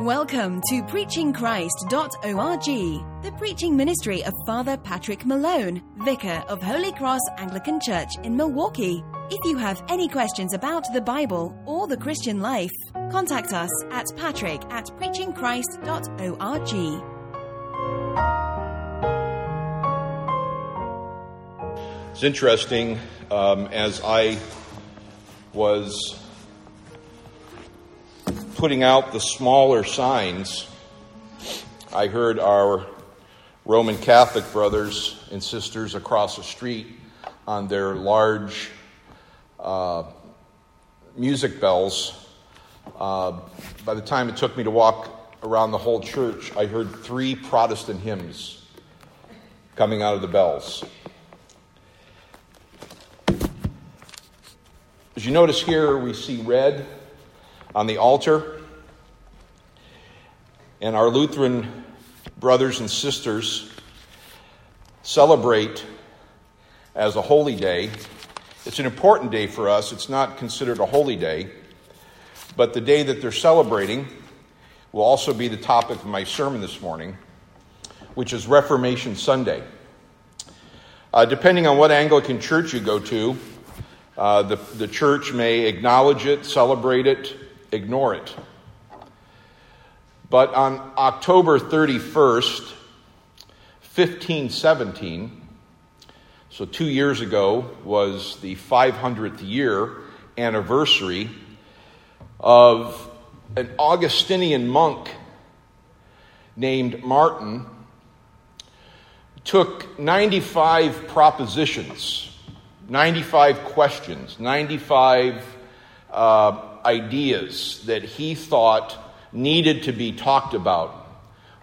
Welcome to preachingchrist.org, the preaching ministry of Father Patrick Malone, Vicar of Holy Cross Anglican Church in Milwaukee. If you have any questions about the Bible or the Christian life, contact us at patrick at preachingchrist.org. It's interesting um, as I was putting out the smaller signs, I heard our Roman Catholic brothers and sisters across the street on their large uh, music bells. Uh, by the time it took me to walk around the whole church, I heard three Protestant hymns coming out of the bells. As you notice here, we see red on the altar. And our Lutheran brothers and sisters celebrate as a holy day. It's an important day for us. It's not considered a holy day, but the day that they're celebrating will also be the topic of my sermon this morning, which is Reformation Sunday. Uh, depending on what Anglican church you go to, uh, the, the church may acknowledge it, celebrate it, ignore it. But on October 31st, 1517, so two years ago was the 500th year anniversary of an Augustinian monk named Martin took 95 propositions, 95 questions, 95 uh, ideas that he thought needed to be talked about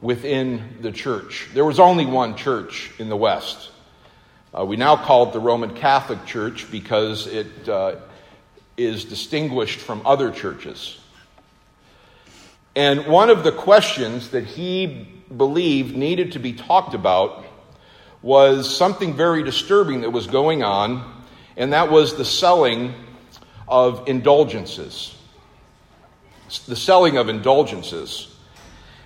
within the church. There was only one church in the West. Uh, we now call it the Roman Catholic Church because it uh, is distinguished from other churches. And one of the questions that he believed needed to be talked about was something very disturbing that was going on, and that was the selling of indulgences. The selling of indulgences.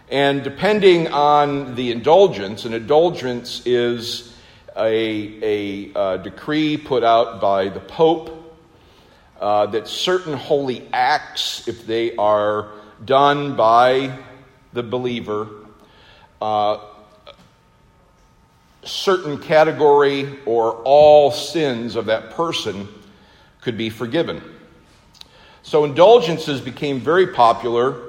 And depending on the indulgence, an indulgence is a, a, a uh, decree put out by the Pope uh, that certain holy acts, if they are done by the believer, uh, certain category or all sins of that person could be forgiven. So indulgences became very popular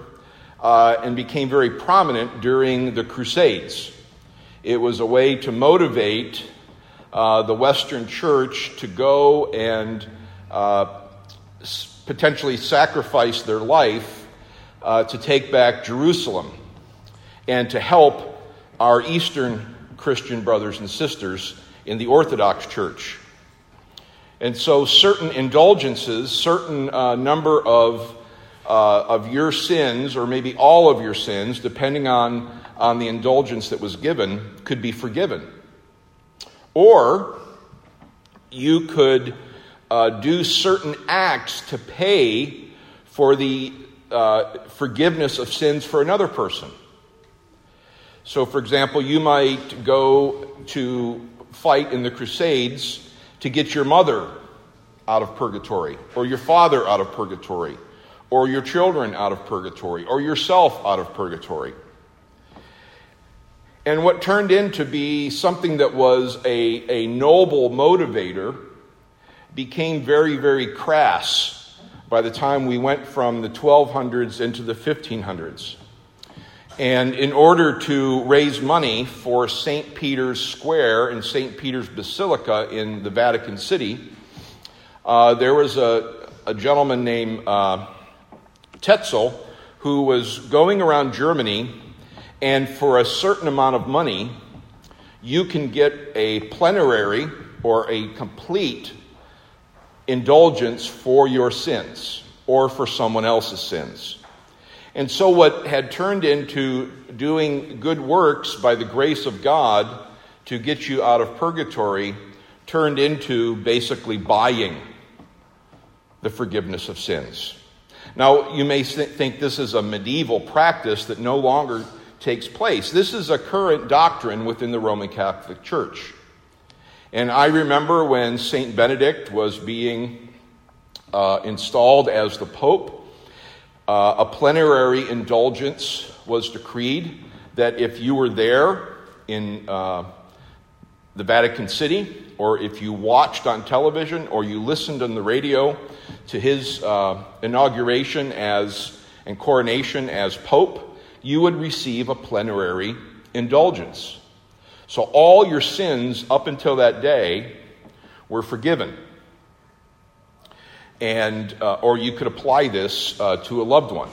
uh, and became very prominent during the Crusades. It was a way to motivate uh, the Western Church to go and uh, potentially sacrifice their life uh, to take back Jerusalem and to help our Eastern Christian brothers and sisters in the Orthodox Church. And so, certain indulgences, certain uh, number of, uh, of your sins, or maybe all of your sins, depending on, on the indulgence that was given, could be forgiven. Or you could uh, do certain acts to pay for the uh, forgiveness of sins for another person. So, for example, you might go to fight in the Crusades to get your mother out of purgatory, or your father out of purgatory, or your children out of purgatory, or yourself out of purgatory. And what turned into be something that was a, a noble motivator became very, very crass by the time we went from the 1200s into the 1500s. And in order to raise money for St. Peter's Square and St. Peter's Basilica in the Vatican City, uh, there was a, a gentleman named uh, Tetzel who was going around Germany, and for a certain amount of money, you can get a plenary or a complete indulgence for your sins or for someone else's sins. And so, what had turned into doing good works by the grace of God to get you out of purgatory turned into basically buying the forgiveness of sins. Now, you may think this is a medieval practice that no longer takes place. This is a current doctrine within the Roman Catholic Church. And I remember when St. Benedict was being uh, installed as the Pope, uh, a plenary indulgence was decreed that if you were there in uh, the Vatican City, or if you watched on television, or you listened on the radio to his uh, inauguration as and coronation as Pope, you would receive a plenary indulgence. So all your sins up until that day were forgiven. And, uh, or you could apply this uh, to a loved one.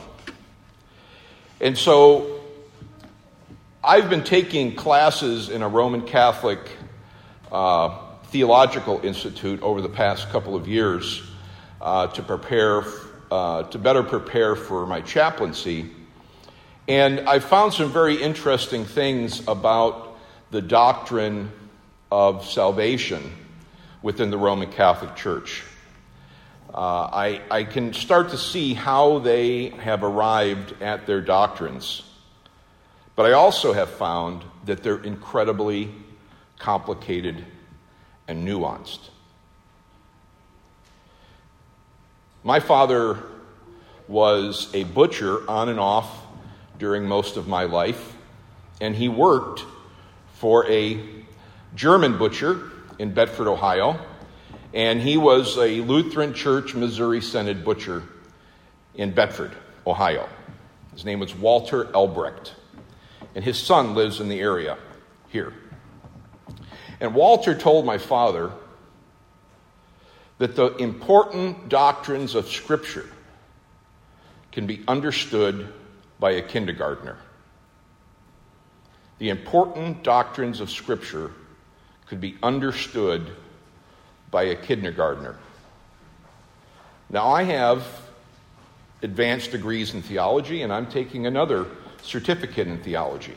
And so I've been taking classes in a Roman Catholic uh, theological institute over the past couple of years uh, to prepare, uh, to better prepare for my chaplaincy. And I found some very interesting things about the doctrine of salvation within the Roman Catholic Church. Uh, I, I can start to see how they have arrived at their doctrines. But I also have found that they're incredibly complicated and nuanced. My father was a butcher on and off during most of my life, and he worked for a German butcher in Bedford, Ohio, and he was a Lutheran Church Missouri Synod butcher in Bedford, Ohio. His name was Walter Elbrecht, and his son lives in the area here. And Walter told my father that the important doctrines of Scripture can be understood by a kindergartner. The important doctrines of Scripture could be understood by a kindergartner. Now, I have advanced degrees in theology, and I'm taking another certificate in theology.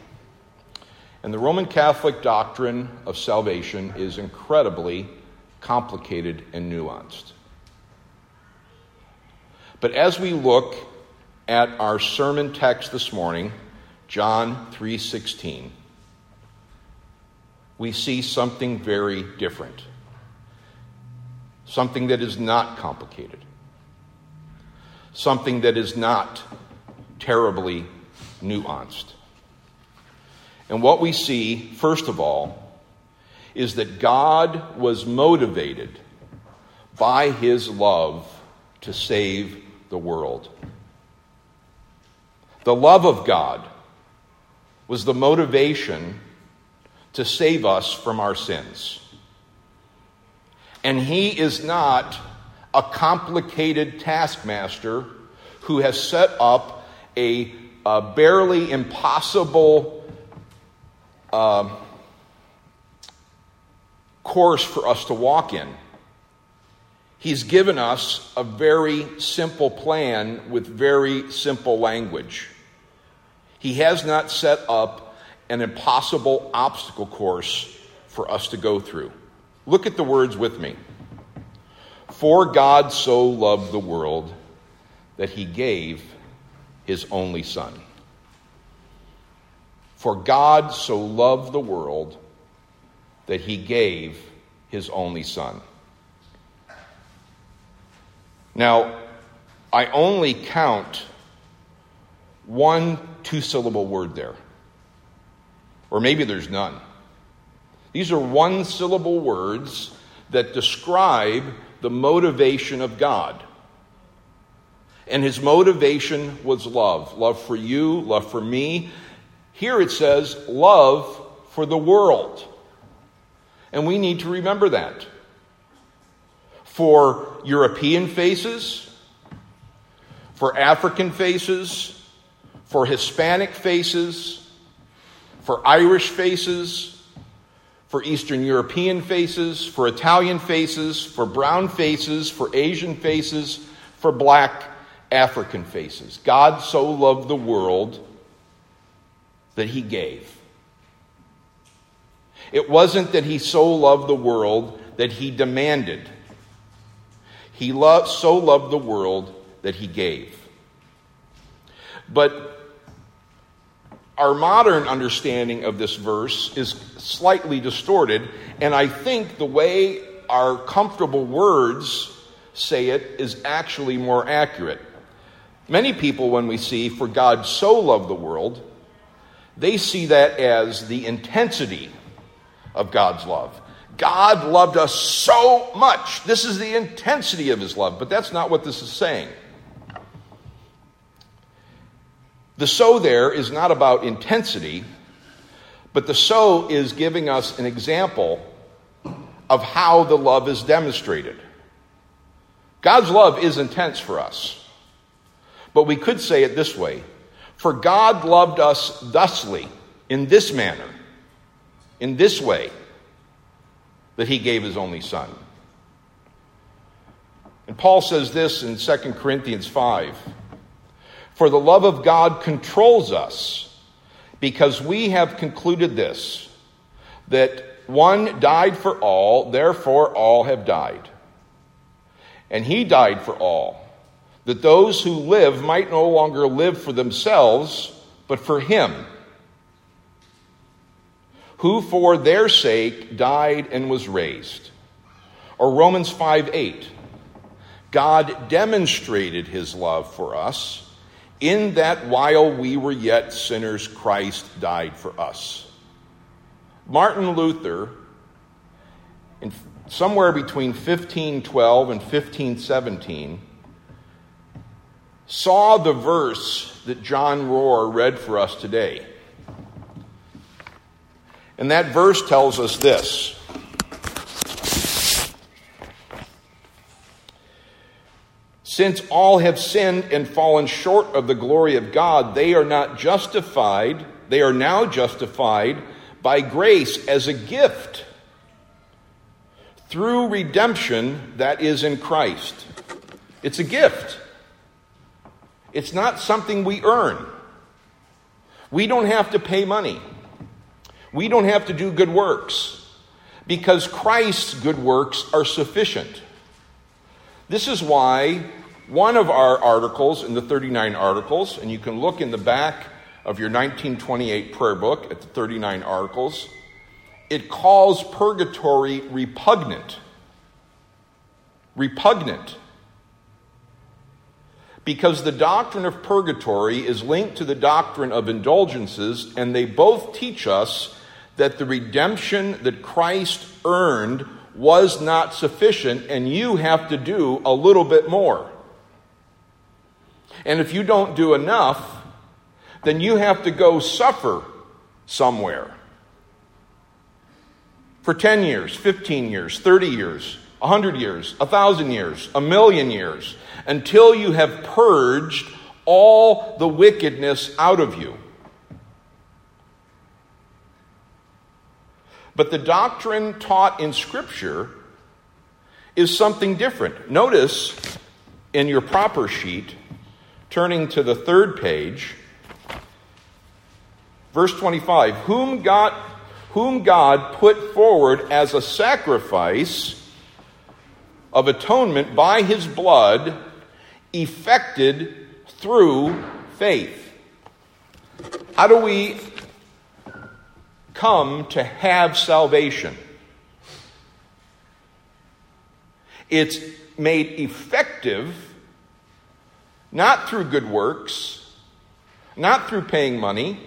And the Roman Catholic doctrine of salvation is incredibly complicated and nuanced. But as we look at our sermon text this morning, John 3:16, we see something very different. Something that is not complicated. Something that is not terribly nuanced. And what we see, first of all, is that God was motivated by his love to save the world. The love of God was the motivation to save us from our sins. And he is not a complicated taskmaster who has set up a, a barely impossible uh, course for us to walk in. He's given us a very simple plan with very simple language. He has not set up an impossible obstacle course for us to go through. Look at the words with me. For God so loved the world that he gave his only Son. For God so loved the world that he gave his only Son. Now, I only count one two syllable word there. Or maybe there's none. These are one syllable words that describe the motivation of God. And his motivation was love love for you, love for me, here it says love for the world. And we need to remember that. For European faces, for African faces, for Hispanic faces, for Irish faces, for Eastern European faces, for Italian faces, for brown faces, for Asian faces, for black African faces. God so loved the world that he gave. It wasn't that he so loved the world that he demanded. He loved, so loved the world that he gave. But our modern understanding of this verse is slightly distorted, and I think the way our comfortable words say it is actually more accurate. Many people, when we see, for God so loved the world, they see that as the intensity of God's love. God loved us so much. This is the intensity of his love, but that's not what this is saying. The so there is not about intensity, but the so is giving us an example of how the love is demonstrated. God's love is intense for us. But we could say it this way For God loved us thusly, in this manner, in this way, that he gave his only Son. And Paul says this in 2 Corinthians 5 For the love of God controls us, because we have concluded this, that one died for all, therefore all have died. And he died for all that those who live might no longer live for themselves, but for him, who for their sake died and was raised. Or Romans 5 8. God demonstrated his love for us in that while we were yet sinners, Christ died for us. Martin Luther, in somewhere between 1512 and 1517, saw the verse that John Rohr read for us today. And that verse tells us this. Since all have sinned and fallen short of the glory of God, they are not justified, they are now justified by grace as a gift through redemption that is in Christ. It's a gift. It's not something we earn. We don't have to pay money. We don't have to do good works because Christ's good works are sufficient. This is why one of our articles in the 39 articles, and you can look in the back of your 1928 prayer book at the 39 articles, it calls purgatory repugnant. Repugnant because the doctrine of purgatory is linked to the doctrine of indulgences, and they both teach us that the redemption that Christ earned was not sufficient, and you have to do a little bit more. And if you don't do enough, then you have to go suffer somewhere for 10 years, 15 years, 30 years, 100 years, 1,000 years, a million years until you have purged all the wickedness out of you. But the doctrine taught in Scripture is something different. Notice in your proper sheet, turning to the third page, verse 25, whom God, whom God put forward as a sacrifice of atonement by his blood effected through faith. How do we come to have salvation? It's made effective not through good works, not through paying money,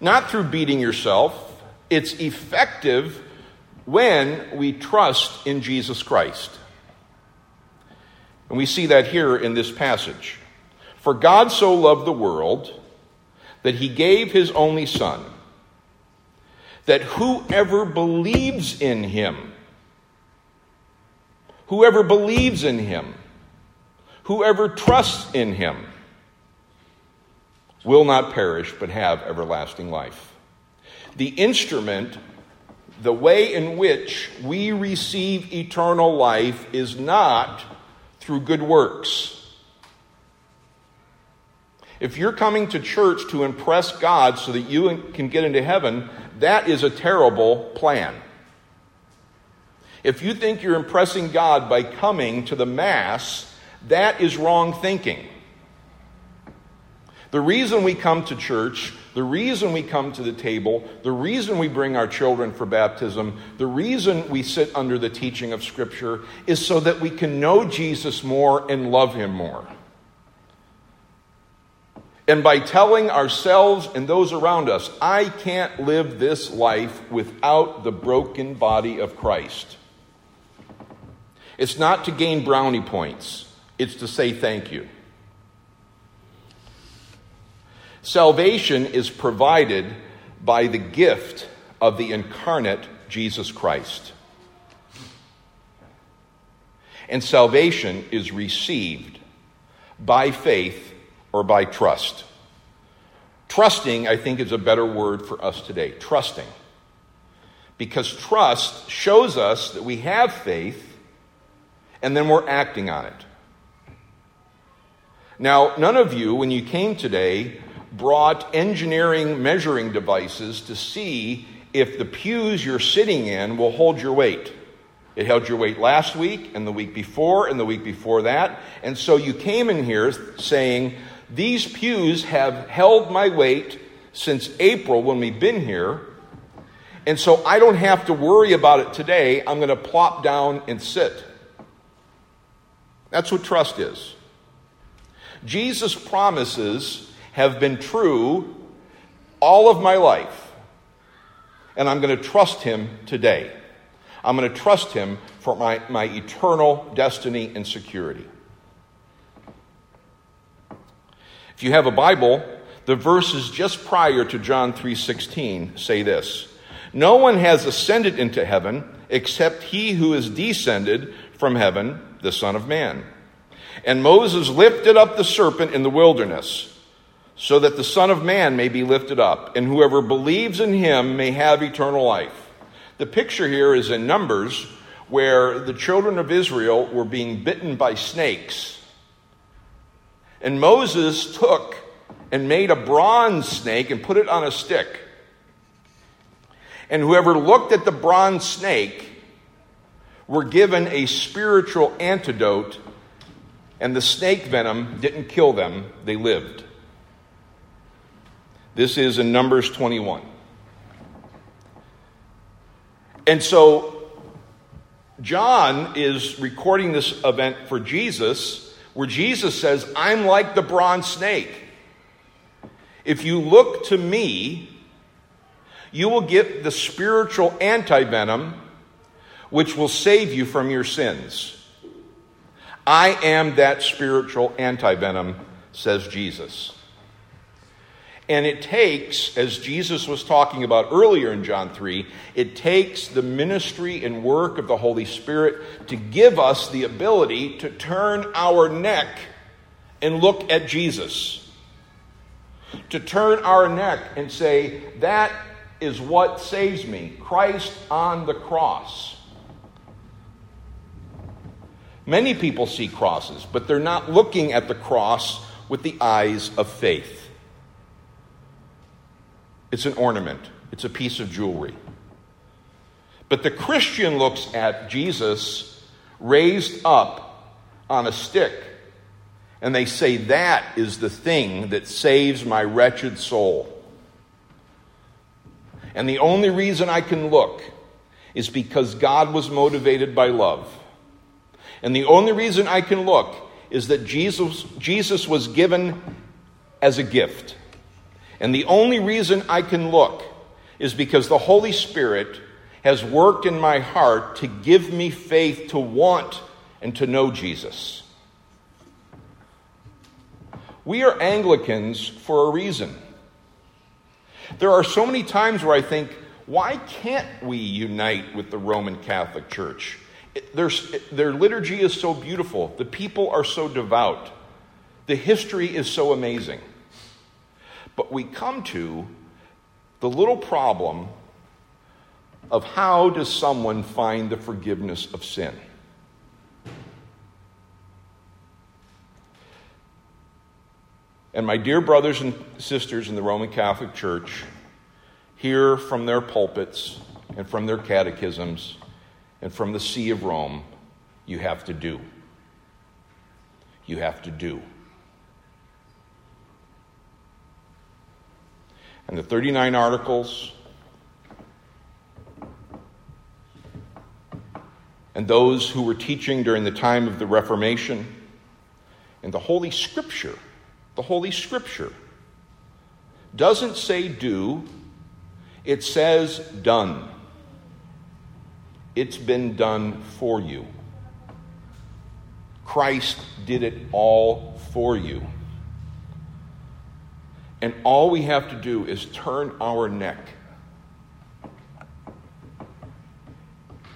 not through beating yourself. It's effective when we trust in Jesus Christ. And we see that here in this passage. For God so loved the world that he gave his only Son, that whoever believes in him, whoever believes in him, whoever trusts in him, will not perish but have everlasting life. The instrument, the way in which we receive eternal life is not through good works. If you're coming to church to impress God so that you can get into heaven, that is a terrible plan. If you think you're impressing God by coming to the Mass, that is wrong thinking. The reason we come to church, the reason we come to the table, the reason we bring our children for baptism, the reason we sit under the teaching of Scripture is so that we can know Jesus more and love Him more. And by telling ourselves and those around us, I can't live this life without the broken body of Christ. It's not to gain brownie points, it's to say thank you. Salvation is provided by the gift of the incarnate Jesus Christ. And salvation is received by faith or by trust. Trusting, I think, is a better word for us today. Trusting. Because trust shows us that we have faith and then we're acting on it. Now, none of you, when you came today, brought engineering measuring devices to see if the pews you're sitting in will hold your weight. It held your weight last week and the week before and the week before that. And so you came in here saying, These pews have held my weight since April when we've been here. And so I don't have to worry about it today. I'm going to plop down and sit. That's what trust is. Jesus' promises have been true all of my life, and I'm going to trust him today. I'm going to trust him for my, my eternal destiny and security. If you have a Bible, the verses just prior to John 3:16 say this. No one has ascended into heaven except he who is descended from heaven, the Son of Man. And Moses lifted up the serpent in the wilderness, so that the Son of Man may be lifted up, and whoever believes in him may have eternal life. The picture here is in Numbers, where the children of Israel were being bitten by snakes. And Moses took and made a bronze snake and put it on a stick. And whoever looked at the bronze snake were given a spiritual antidote, and the snake venom didn't kill them, they lived. This is in Numbers 21. And so, John is recording this event for Jesus, where Jesus says, I'm like the bronze snake. If you look to me, you will get the spiritual antivenom which will save you from your sins. I am that spiritual antivenom, says Jesus. And it takes, as Jesus was talking about earlier in John 3, it takes the ministry and work of the Holy Spirit to give us the ability to turn our neck and look at Jesus. To turn our neck and say, That is what saves me Christ on the cross. Many people see crosses, but they're not looking at the cross with the eyes of faith. It's an ornament, it's a piece of jewelry. But the Christian looks at Jesus raised up on a stick, and they say, That is the thing that saves my wretched soul. And the only reason I can look is because God was motivated by love. And the only reason I can look is that Jesus, Jesus was given as a gift. And the only reason I can look is because the Holy Spirit has worked in my heart to give me faith to want and to know Jesus. We are Anglicans for a reason. There are so many times where I think, why can't we unite with the Roman Catholic Church? Their, their liturgy is so beautiful. The people are so devout. The history is so amazing. But we come to the little problem of how does someone find the forgiveness of sin? And my dear brothers and sisters in the Roman Catholic Church hear from their pulpits and from their catechisms and from the See of Rome, you have to do. You have to do. and the 39 articles and those who were teaching during the time of the Reformation and the Holy Scripture, the Holy Scripture, doesn't say do, it says done. It's been done for you. Christ did it all for you. And all we have to do is turn our neck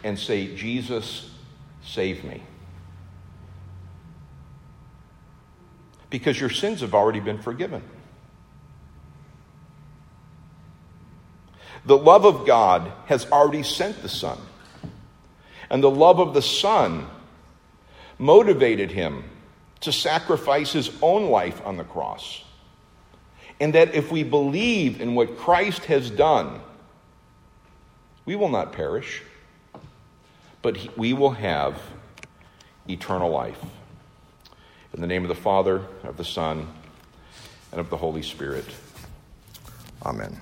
and say, Jesus, save me. Because your sins have already been forgiven. The love of God has already sent the Son. And the love of the Son motivated him to sacrifice his own life on the cross. And that if we believe in what Christ has done, we will not perish, but we will have eternal life. In the name of the Father, of the Son, and of the Holy Spirit. Amen.